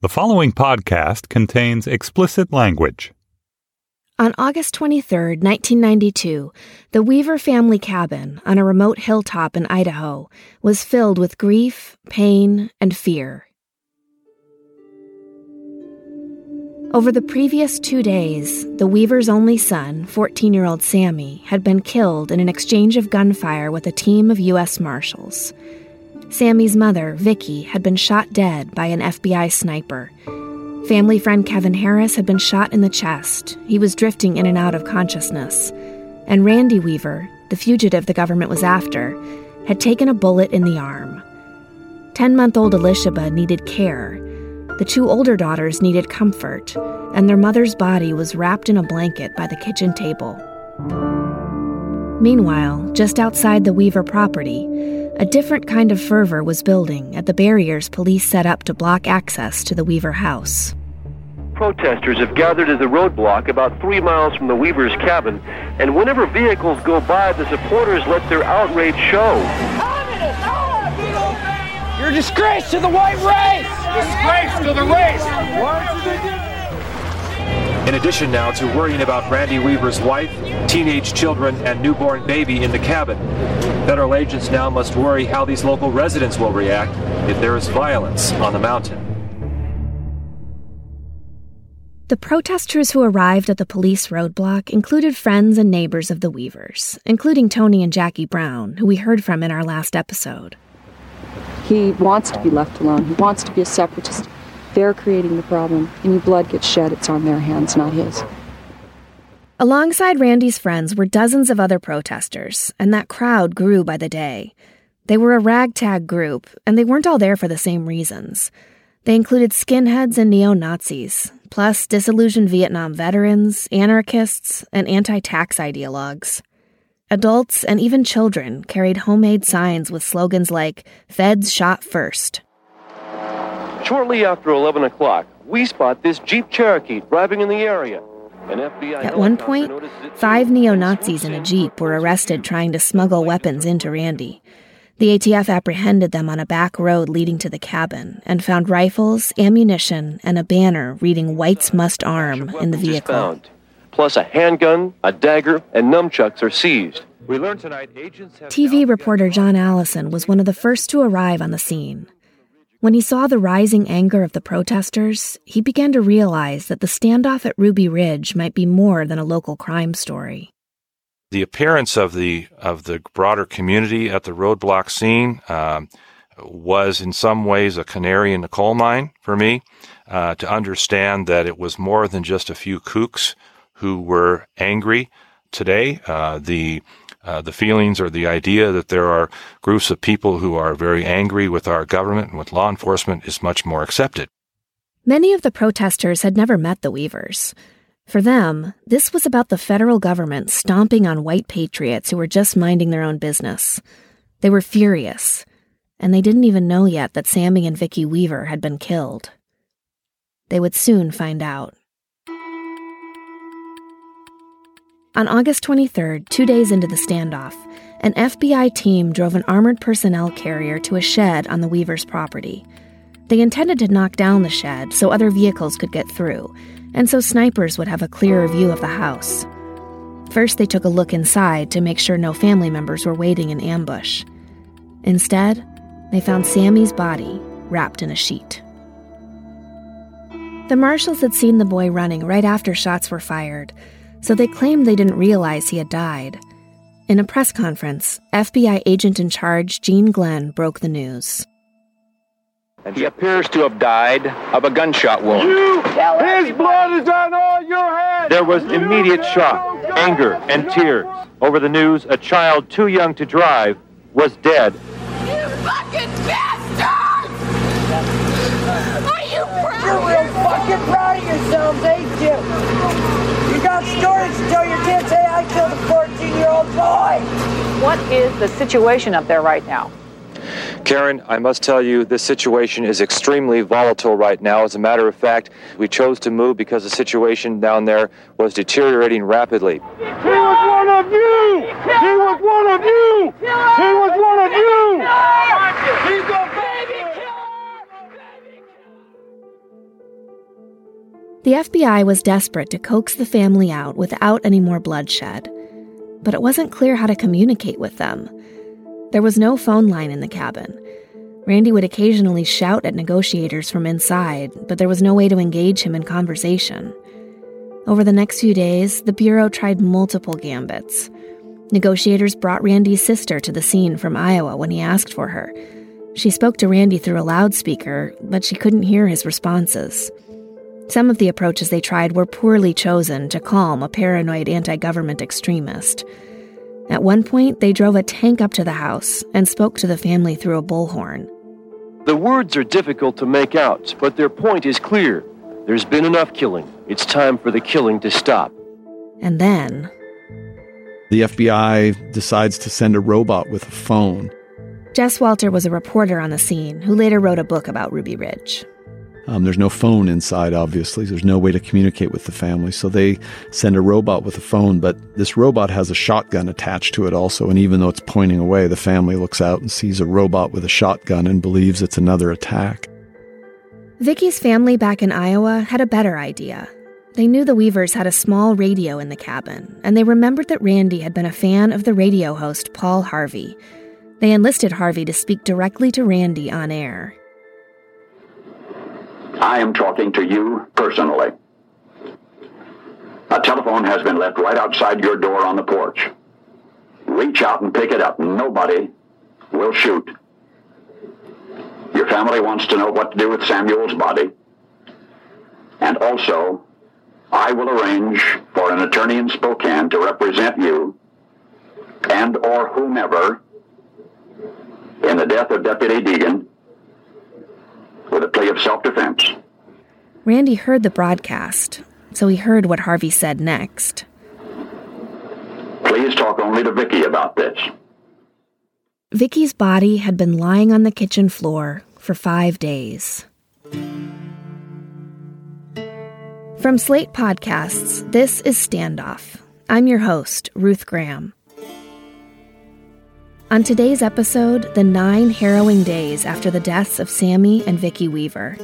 The following podcast contains explicit language. On August 23, 1992, the Weaver family cabin on a remote hilltop in Idaho was filled with grief, pain, and fear. Over the previous two days, the Weaver's only son, 14 year old Sammy, had been killed in an exchange of gunfire with a team of U.S. Marshals. Sammy's mother, Vicky, had been shot dead by an FBI sniper. Family friend Kevin Harris had been shot in the chest. He was drifting in and out of consciousness. And Randy Weaver, the fugitive the government was after, had taken a bullet in the arm. 10 month old Elishaba needed care. The two older daughters needed comfort, and their mother's body was wrapped in a blanket by the kitchen table. Meanwhile, just outside the Weaver property, a different kind of fervor was building at the barriers police set up to block access to the Weaver house. Protesters have gathered at the roadblock about three miles from the Weaver's cabin, and whenever vehicles go by, the supporters let their outrage show. You're a disgrace to the white race! Disgrace to the race! In addition now to worrying about Randy Weaver's wife, teenage children, and newborn baby in the cabin, federal agents now must worry how these local residents will react if there is violence on the mountain. The protesters who arrived at the police roadblock included friends and neighbors of the Weavers, including Tony and Jackie Brown, who we heard from in our last episode. He wants to be left alone. He wants to be a separatist. They're creating the problem. Any blood gets shed, it's on their hands, not his. Alongside Randy's friends were dozens of other protesters, and that crowd grew by the day. They were a ragtag group, and they weren't all there for the same reasons. They included skinheads and neo Nazis, plus disillusioned Vietnam veterans, anarchists, and anti tax ideologues. Adults and even children carried homemade signs with slogans like, Feds shot first. Shortly after 11 o'clock, we spot this Jeep Cherokee driving in the area. An FBI At one helicopter point, notices it five neo Nazis in a Jeep were arrested trying to smuggle weapons into Randy. The ATF apprehended them on a back road leading to the cabin and found rifles, ammunition, and a banner reading Whites Must Arm in the vehicle. Plus a handgun, a dagger, and nunchucks are seized. We learned tonight agents have TV reporter John Allison was one of the first to arrive on the scene. When he saw the rising anger of the protesters, he began to realize that the standoff at Ruby Ridge might be more than a local crime story. the appearance of the of the broader community at the roadblock scene um, was in some ways a canary in the coal mine for me uh, to understand that it was more than just a few kooks who were angry today. Uh, the uh, the feelings or the idea that there are groups of people who are very angry with our government and with law enforcement is much more accepted. Many of the protesters had never met the Weavers. For them, this was about the federal government stomping on white patriots who were just minding their own business. They were furious, and they didn't even know yet that Sammy and Vicky Weaver had been killed. They would soon find out. On August 23rd, two days into the standoff, an FBI team drove an armored personnel carrier to a shed on the Weavers' property. They intended to knock down the shed so other vehicles could get through, and so snipers would have a clearer view of the house. First, they took a look inside to make sure no family members were waiting in ambush. Instead, they found Sammy's body wrapped in a sheet. The marshals had seen the boy running right after shots were fired, so they claimed they didn't realize he had died. In a press conference, FBI agent in charge Gene Glenn broke the news. He appears to have died of a gunshot wound. You, His blood is on all your hands! There was immediate shock, anger, and tears over the news a child too young to drive was dead. You fucking bastard! Are you proud? You're real fucking you got stories to tell your kids, hey, I killed a 14-year-old boy. What is the situation up there right now? Karen, I must tell you, this situation is extremely volatile right now. As a matter of fact, we chose to move because the situation down there was deteriorating rapidly. He was one of you! He was one of you! He was one of you! The FBI was desperate to coax the family out without any more bloodshed, but it wasn't clear how to communicate with them. There was no phone line in the cabin. Randy would occasionally shout at negotiators from inside, but there was no way to engage him in conversation. Over the next few days, the Bureau tried multiple gambits. Negotiators brought Randy's sister to the scene from Iowa when he asked for her. She spoke to Randy through a loudspeaker, but she couldn't hear his responses. Some of the approaches they tried were poorly chosen to calm a paranoid anti government extremist. At one point, they drove a tank up to the house and spoke to the family through a bullhorn. The words are difficult to make out, but their point is clear. There's been enough killing. It's time for the killing to stop. And then. The FBI decides to send a robot with a phone. Jess Walter was a reporter on the scene who later wrote a book about Ruby Ridge. Um, there's no phone inside, obviously. There's no way to communicate with the family. So they send a robot with a phone, but this robot has a shotgun attached to it also. And even though it's pointing away, the family looks out and sees a robot with a shotgun and believes it's another attack. Vicky's family back in Iowa had a better idea. They knew the Weavers had a small radio in the cabin, and they remembered that Randy had been a fan of the radio host Paul Harvey. They enlisted Harvey to speak directly to Randy on air. I am talking to you personally. A telephone has been left right outside your door on the porch. Reach out and pick it up. Nobody will shoot. Your family wants to know what to do with Samuel's body. And also, I will arrange for an attorney in Spokane to represent you and or whomever in the death of Deputy Degan with a plea of self defense. Randy heard the broadcast, so he heard what Harvey said next. Please talk only to Vicky about this. Vicky's body had been lying on the kitchen floor for five days. From Slate Podcasts, this is Standoff. I'm your host, Ruth Graham. On today's episode, the nine harrowing days after the deaths of Sammy and Vicky Weaver.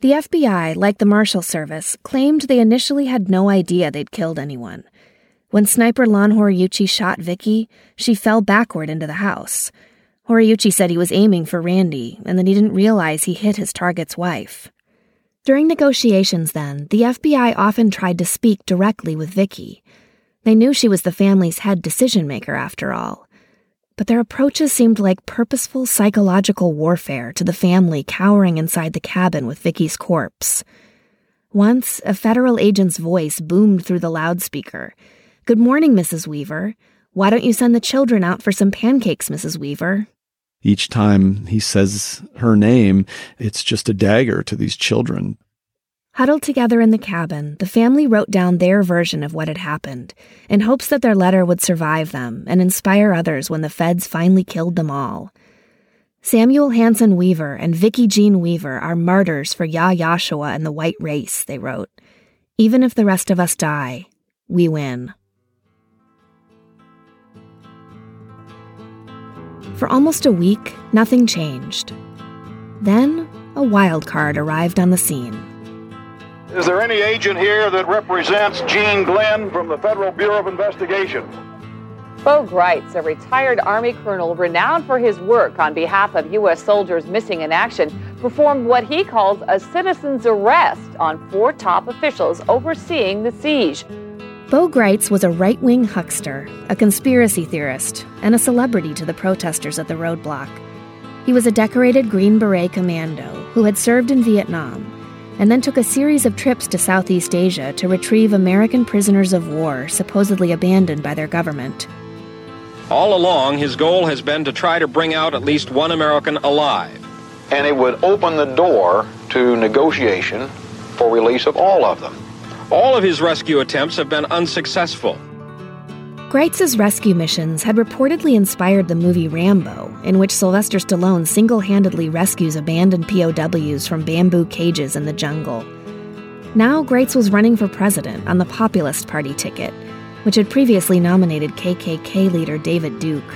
The FBI, like the Marshal Service, claimed they initially had no idea they'd killed anyone. When sniper Lon Horiuchi shot Vicky, she fell backward into the house. Horiuchi said he was aiming for Randy and that he didn't realize he hit his target's wife. During negotiations, then, the FBI often tried to speak directly with Vicky. They knew she was the family's head decision maker, after all but their approaches seemed like purposeful psychological warfare to the family cowering inside the cabin with Vicky's corpse. Once, a federal agent's voice boomed through the loudspeaker. Good morning, Mrs. Weaver. Why don't you send the children out for some pancakes, Mrs. Weaver? Each time he says her name, it's just a dagger to these children. Huddled together in the cabin, the family wrote down their version of what had happened, in hopes that their letter would survive them and inspire others when the feds finally killed them all. Samuel Hanson Weaver and Vicky Jean Weaver are martyrs for Yah Yahshua and the white race, they wrote. Even if the rest of us die, we win. For almost a week, nothing changed. Then, a wild card arrived on the scene. Is there any agent here that represents Gene Glenn from the Federal Bureau of Investigation? Oh, Bo Gritz, a retired Army colonel renowned for his work on behalf of U.S. soldiers missing in action, performed what he calls a citizen's arrest on four top officials overseeing the siege. Bo Gritz was a right wing huckster, a conspiracy theorist, and a celebrity to the protesters at the roadblock. He was a decorated Green Beret commando who had served in Vietnam and then took a series of trips to Southeast Asia to retrieve American prisoners of war supposedly abandoned by their government. All along, his goal has been to try to bring out at least one American alive. And it would open the door to to negotiation for release of all of them. All of his rescue attempts have been unsuccessful. Gritz's rescue missions had reportedly inspired the movie Rambo, in which Sylvester Stallone single handedly rescues abandoned POWs from bamboo cages in the jungle. Now, Gritz was running for president on the Populist Party ticket, which had previously nominated KKK leader David Duke.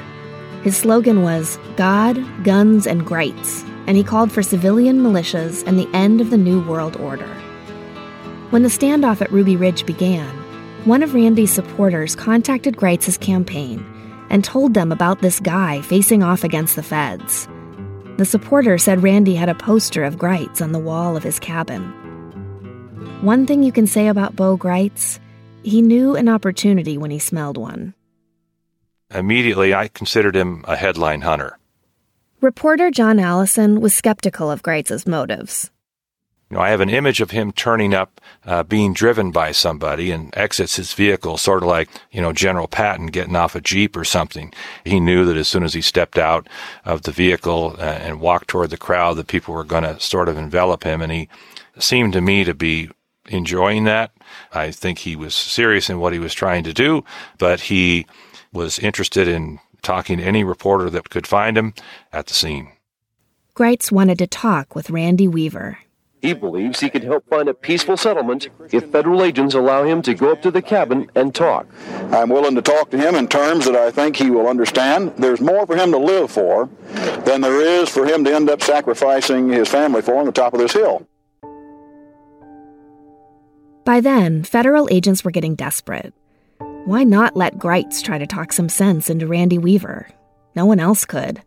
His slogan was God, Guns, and Gritz, and he called for civilian militias and the end of the New World Order. When the standoff at Ruby Ridge began, one of Randy's supporters contacted Gritz's campaign and told them about this guy facing off against the feds. The supporter said Randy had a poster of Gritz on the wall of his cabin. One thing you can say about Bo Gritz he knew an opportunity when he smelled one. Immediately, I considered him a headline hunter. Reporter John Allison was skeptical of Gritz's motives. You know, I have an image of him turning up, uh, being driven by somebody and exits his vehicle, sort of like, you know, General Patton getting off a Jeep or something. He knew that as soon as he stepped out of the vehicle uh, and walked toward the crowd, that people were going to sort of envelop him. And he seemed to me to be enjoying that. I think he was serious in what he was trying to do, but he was interested in talking to any reporter that could find him at the scene. Gritz wanted to talk with Randy Weaver. He believes he can help find a peaceful settlement if federal agents allow him to go up to the cabin and talk. I'm willing to talk to him in terms that I think he will understand. There's more for him to live for than there is for him to end up sacrificing his family for on the top of this hill. By then, federal agents were getting desperate. Why not let Gritz try to talk some sense into Randy Weaver? No one else could.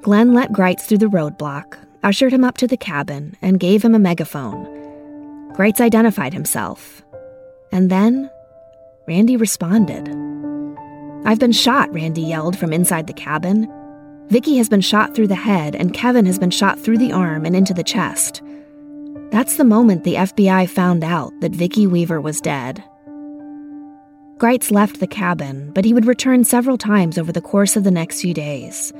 Glenn let Gritz through the roadblock, ushered him up to the cabin, and gave him a megaphone. Gritz identified himself. And then, Randy responded. I've been shot, Randy yelled from inside the cabin. Vicky has been shot through the head, and Kevin has been shot through the arm and into the chest. That's the moment the FBI found out that Vicky Weaver was dead. Gritz left the cabin, but he would return several times over the course of the next few days.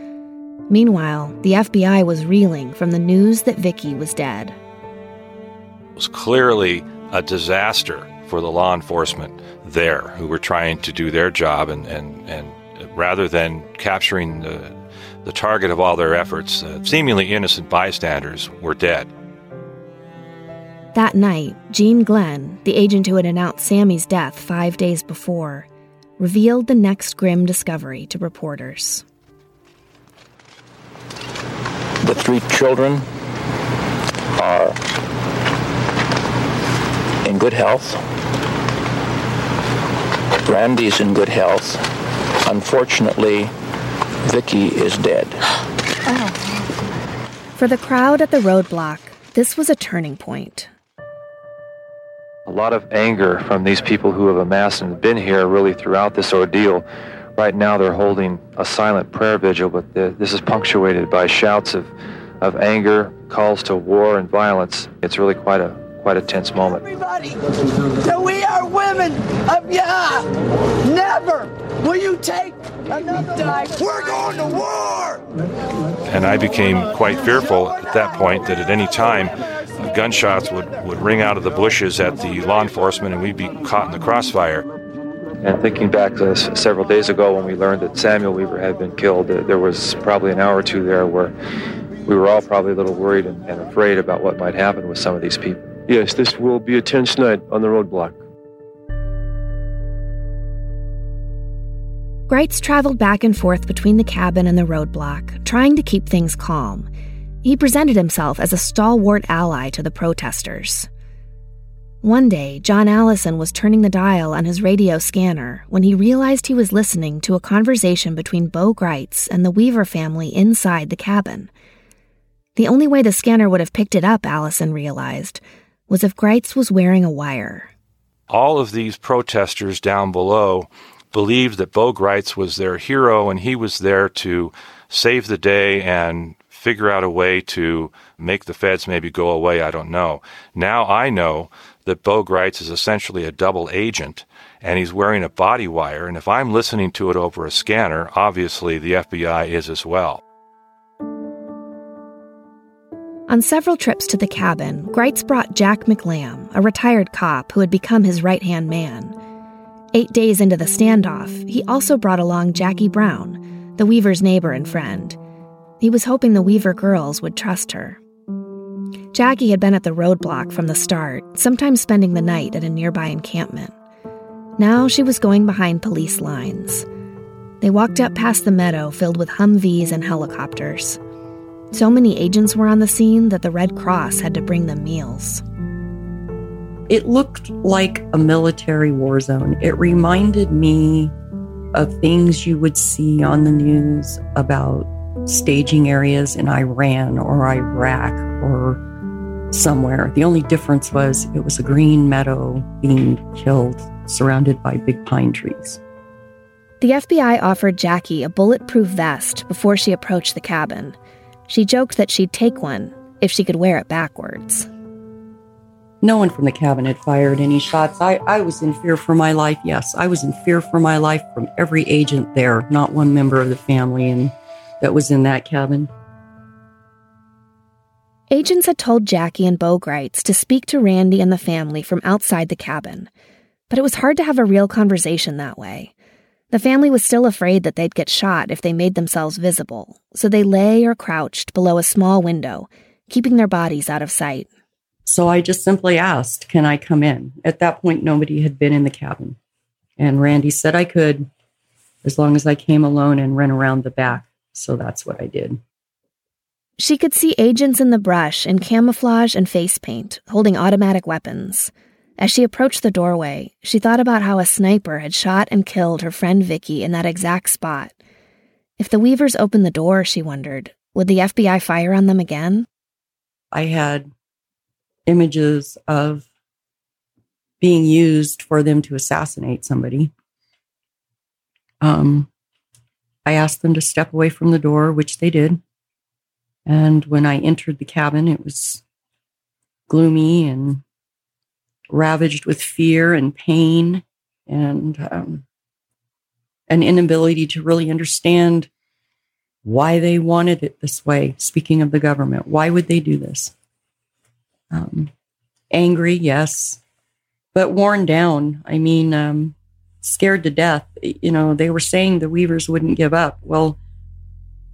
Meanwhile, the FBI was reeling from the news that Vicky was dead. It was clearly a disaster for the law enforcement there who were trying to do their job and, and, and rather than capturing the, the target of all their efforts, uh, seemingly innocent bystanders were dead. That night, Gene Glenn, the agent who had announced Sammy's death five days before, revealed the next grim discovery to reporters. The three children are in good health. Randy's in good health. Unfortunately, Vicky is dead. For the crowd at the roadblock, this was a turning point. A lot of anger from these people who have amassed and been here really throughout this ordeal. Right now, they're holding a silent prayer vigil, but the, this is punctuated by shouts of, of anger, calls to war and violence. It's really quite a quite a tense moment. Everybody, that we are women of Yah. Never will you take another life. We're going to war. And I became quite fearful at that point that at any time gunshots would, would ring out of the bushes at the law enforcement and we'd be caught in the crossfire. And thinking back to several days ago when we learned that Samuel Weaver had been killed, there was probably an hour or two there where we were all probably a little worried and, and afraid about what might happen with some of these people. Yes, this will be a tense night on the roadblock. Gritz traveled back and forth between the cabin and the roadblock, trying to keep things calm. He presented himself as a stalwart ally to the protesters. One day, John Allison was turning the dial on his radio scanner when he realized he was listening to a conversation between Bo Gritz and the Weaver family inside the cabin. The only way the scanner would have picked it up, Allison realized, was if Gritz was wearing a wire. All of these protesters down below believed that Bo Gritz was their hero and he was there to save the day and figure out a way to make the feds maybe go away. I don't know. Now I know that Bo Gritz is essentially a double agent and he's wearing a body wire. And if I'm listening to it over a scanner, obviously the FBI is as well. On several trips to the cabin, Gritz brought Jack McLamb, a retired cop who had become his right hand man. Eight days into the standoff, he also brought along Jackie Brown, the Weaver's neighbor and friend. He was hoping the Weaver girls would trust her. Jackie had been at the roadblock from the start, sometimes spending the night at a nearby encampment. Now she was going behind police lines. They walked up past the meadow filled with Humvees and helicopters. So many agents were on the scene that the Red Cross had to bring them meals. It looked like a military war zone. It reminded me of things you would see on the news about staging areas in Iran or Iraq or somewhere. The only difference was it was a green meadow being killed, surrounded by big pine trees. The FBI offered Jackie a bulletproof vest before she approached the cabin. She joked that she'd take one if she could wear it backwards. No one from the cabin had fired any shots. I, I was in fear for my life, yes. I was in fear for my life from every agent there, not one member of the family and that was in that cabin. Agents had told Jackie and Bo Gritz to speak to Randy and the family from outside the cabin, but it was hard to have a real conversation that way. The family was still afraid that they'd get shot if they made themselves visible, so they lay or crouched below a small window, keeping their bodies out of sight. So I just simply asked, Can I come in? At that point, nobody had been in the cabin. And Randy said I could, as long as I came alone and ran around the back. So that's what I did. She could see agents in the brush in camouflage and face paint, holding automatic weapons. As she approached the doorway, she thought about how a sniper had shot and killed her friend Vicky in that exact spot. If the Weavers opened the door, she wondered, would the FBI fire on them again? I had images of being used for them to assassinate somebody. Um, I asked them to step away from the door, which they did. And when I entered the cabin, it was gloomy and ravaged with fear and pain and um, an inability to really understand why they wanted it this way. Speaking of the government, why would they do this? Um, angry, yes, but worn down. I mean, um, scared to death. You know, they were saying the Weavers wouldn't give up. Well,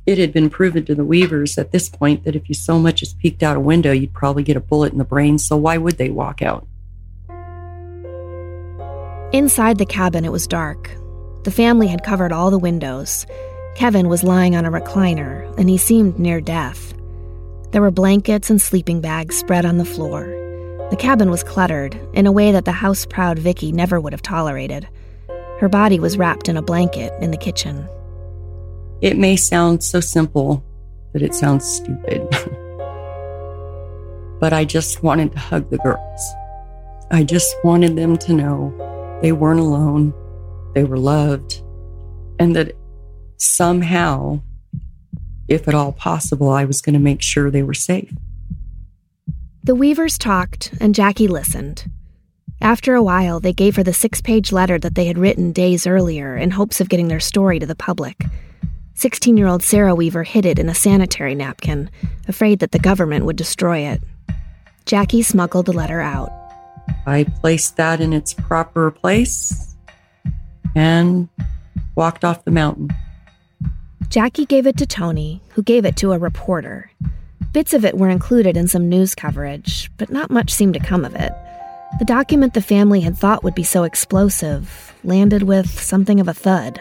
it had been proven to the Weavers at this point that if you so much as peeked out a window, you'd probably get a bullet in the brain. So why would they walk out? Inside the cabin, it was dark. The family had covered all the windows. Kevin was lying on a recliner, and he seemed near death. There were blankets and sleeping bags spread on the floor. The cabin was cluttered in a way that the house proud Vicky never would have tolerated. Her body was wrapped in a blanket in the kitchen. It may sound so simple, but it sounds stupid. but I just wanted to hug the girls. I just wanted them to know they weren't alone, they were loved, and that somehow, if at all possible, I was going to make sure they were safe. The Weavers talked, and Jackie listened. After a while, they gave her the six page letter that they had written days earlier in hopes of getting their story to the public. 16 year old Sarah Weaver hid it in a sanitary napkin, afraid that the government would destroy it. Jackie smuggled the letter out. I placed that in its proper place and walked off the mountain. Jackie gave it to Tony, who gave it to a reporter. Bits of it were included in some news coverage, but not much seemed to come of it. The document the family had thought would be so explosive landed with something of a thud.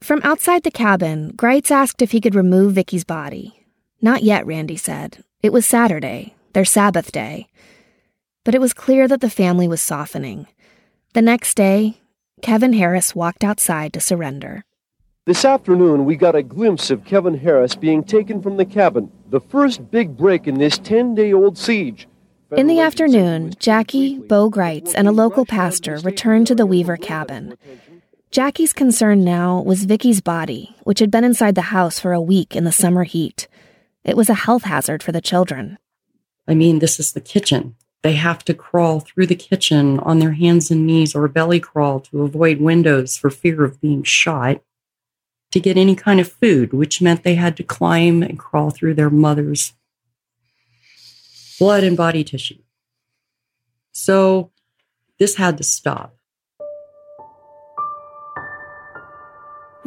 From outside the cabin, Gritz asked if he could remove Vicky's body. Not yet, Randy said. It was Saturday, their Sabbath day. But it was clear that the family was softening. The next day, Kevin Harris walked outside to surrender. This afternoon, we got a glimpse of Kevin Harris being taken from the cabin, the first big break in this 10 day old siege. In the afternoon, Jackie, Bo Gritz, and a local pastor returned to the Weaver cabin. Jackie's concern now was Vicky's body, which had been inside the house for a week in the summer heat. It was a health hazard for the children. I mean, this is the kitchen. They have to crawl through the kitchen on their hands and knees or belly crawl to avoid windows for fear of being shot to get any kind of food, which meant they had to climb and crawl through their mother's blood and body tissue. So this had to stop.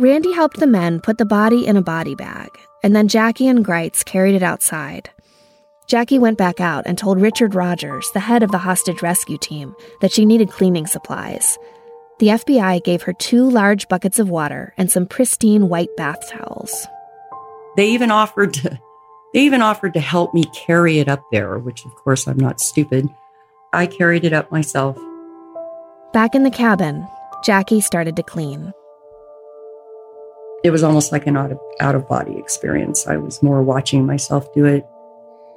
Randy helped the men put the body in a body bag, and then Jackie and Gritz carried it outside. Jackie went back out and told Richard Rogers, the head of the hostage rescue team, that she needed cleaning supplies. The FBI gave her two large buckets of water and some pristine white bath towels. They even offered to they even offered to help me carry it up there, which of course I'm not stupid. I carried it up myself. Back in the cabin, Jackie started to clean. It was almost like an out of, out of body experience. I was more watching myself do it.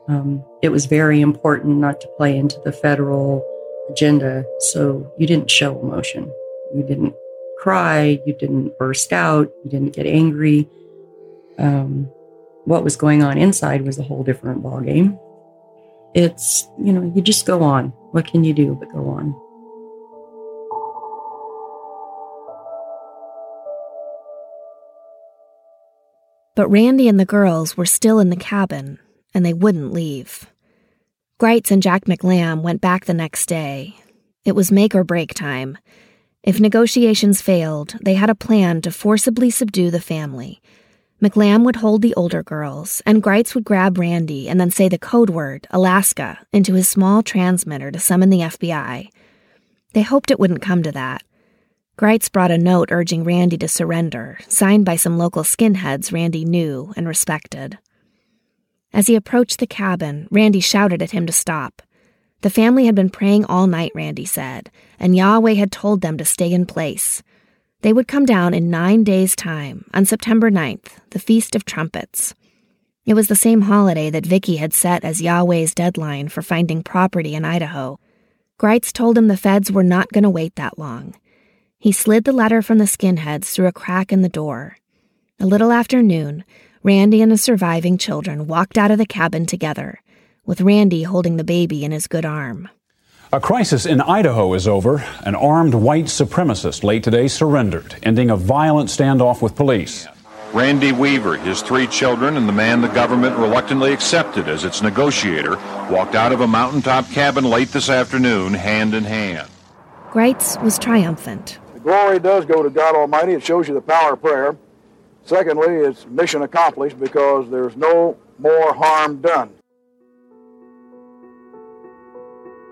Um, it was very important not to play into the federal agenda, so you didn't show emotion. You didn't cry. You didn't burst out. You didn't get angry. Um, what was going on inside was a whole different ballgame. It's, you know, you just go on. What can you do but go on? But Randy and the girls were still in the cabin, and they wouldn't leave. Gritz and Jack McLamb went back the next day. It was make or break time, if negotiations failed, they had a plan to forcibly subdue the family. McLamb would hold the older girls, and Gritz would grab Randy and then say the code word, Alaska, into his small transmitter to summon the FBI. They hoped it wouldn't come to that. Gritz brought a note urging Randy to surrender, signed by some local skinheads Randy knew and respected. As he approached the cabin, Randy shouted at him to stop. The family had been praying all night, Randy said, and Yahweh had told them to stay in place. They would come down in nine days' time, on September 9th, the Feast of Trumpets. It was the same holiday that Vicky had set as Yahweh's deadline for finding property in Idaho. Gritz told him the feds were not going to wait that long. He slid the letter from the skinheads through a crack in the door. A little after noon, Randy and the surviving children walked out of the cabin together with Randy holding the baby in his good arm. A crisis in Idaho is over. An armed white supremacist late today surrendered, ending a violent standoff with police. Randy Weaver, his three children, and the man the government reluctantly accepted as its negotiator walked out of a mountaintop cabin late this afternoon, hand in hand. Gritz was triumphant. Glory does go to God Almighty. It shows you the power of prayer. Secondly, it's mission accomplished because there's no more harm done.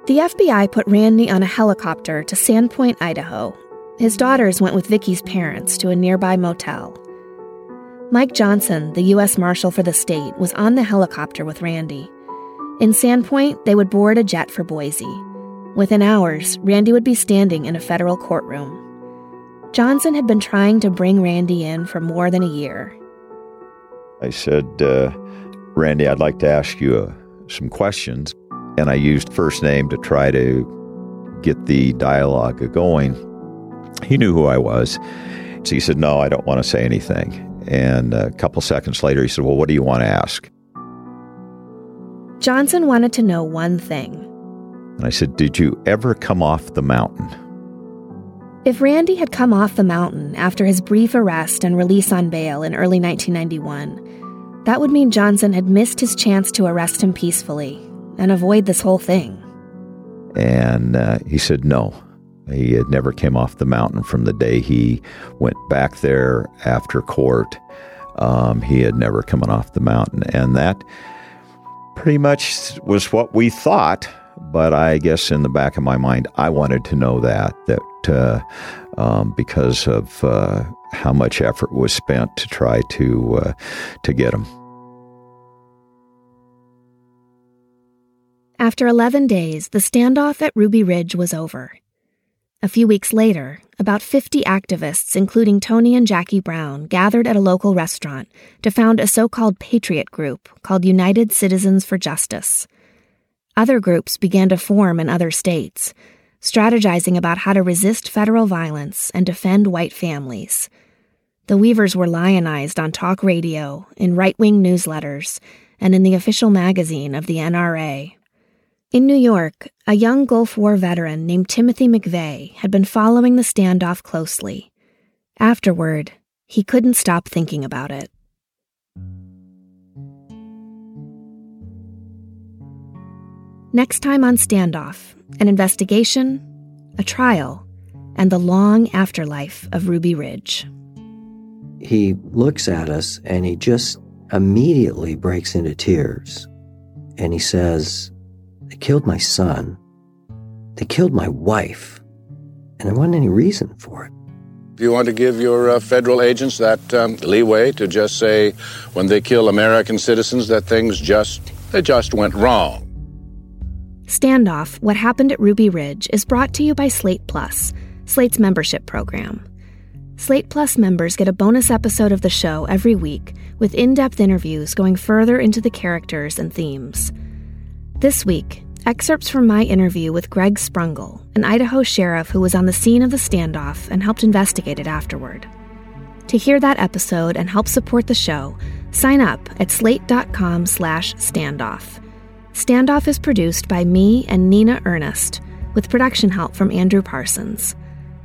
The FBI put Randy on a helicopter to Sandpoint, Idaho. His daughters went with Vicky's parents to a nearby motel. Mike Johnson, the U.S. Marshal for the state, was on the helicopter with Randy. In Sandpoint, they would board a jet for Boise. Within hours, Randy would be standing in a federal courtroom. Johnson had been trying to bring Randy in for more than a year. I said, uh, Randy, I'd like to ask you uh, some questions and I used first name to try to get the dialogue going. He knew who I was. So he said, No, I don't want to say anything. And a couple seconds later, he said, Well, what do you want to ask? Johnson wanted to know one thing. And I said, Did you ever come off the mountain? If Randy had come off the mountain after his brief arrest and release on bail in early 1991, that would mean Johnson had missed his chance to arrest him peacefully and avoid this whole thing? And uh, he said no. He had never came off the mountain from the day he went back there after court. Um, he had never come off the mountain, and that pretty much was what we thought. But I guess in the back of my mind, I wanted to know that that um, because of uh, how much effort was spent to try to uh, to get him. After 11 days, the standoff at Ruby Ridge was over. A few weeks later, about 50 activists, including Tony and Jackie Brown, gathered at a local restaurant to found a so called patriot group called United Citizens for Justice. Other groups began to form in other states, strategizing about how to resist federal violence and defend white families. The Weavers were lionized on talk radio, in right wing newsletters, and in the official magazine of the NRA. In New York, a young Gulf War veteran named Timothy McVeigh had been following the standoff closely. Afterward, he couldn't stop thinking about it. Next time on Standoff, an investigation, a trial, and the long afterlife of Ruby Ridge. He looks at us and he just immediately breaks into tears. And he says, They killed my son. They killed my wife. And there wasn't any reason for it. Do you want to give your uh, federal agents that um, leeway to just say when they kill American citizens that things just they just went wrong? Standoff: What Happened at Ruby Ridge is brought to you by Slate Plus, Slate's membership program. Slate Plus members get a bonus episode of the show every week with in depth interviews going further into the characters and themes. This week, excerpts from my interview with Greg Sprungl, an Idaho sheriff who was on the scene of the standoff and helped investigate it afterward. To hear that episode and help support the show, sign up at slate.com slash standoff. Standoff is produced by me and Nina Ernest, with production help from Andrew Parsons.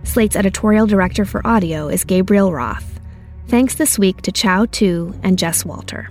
Slate's editorial director for audio is Gabriel Roth. Thanks this week to Chau Tu and Jess Walter.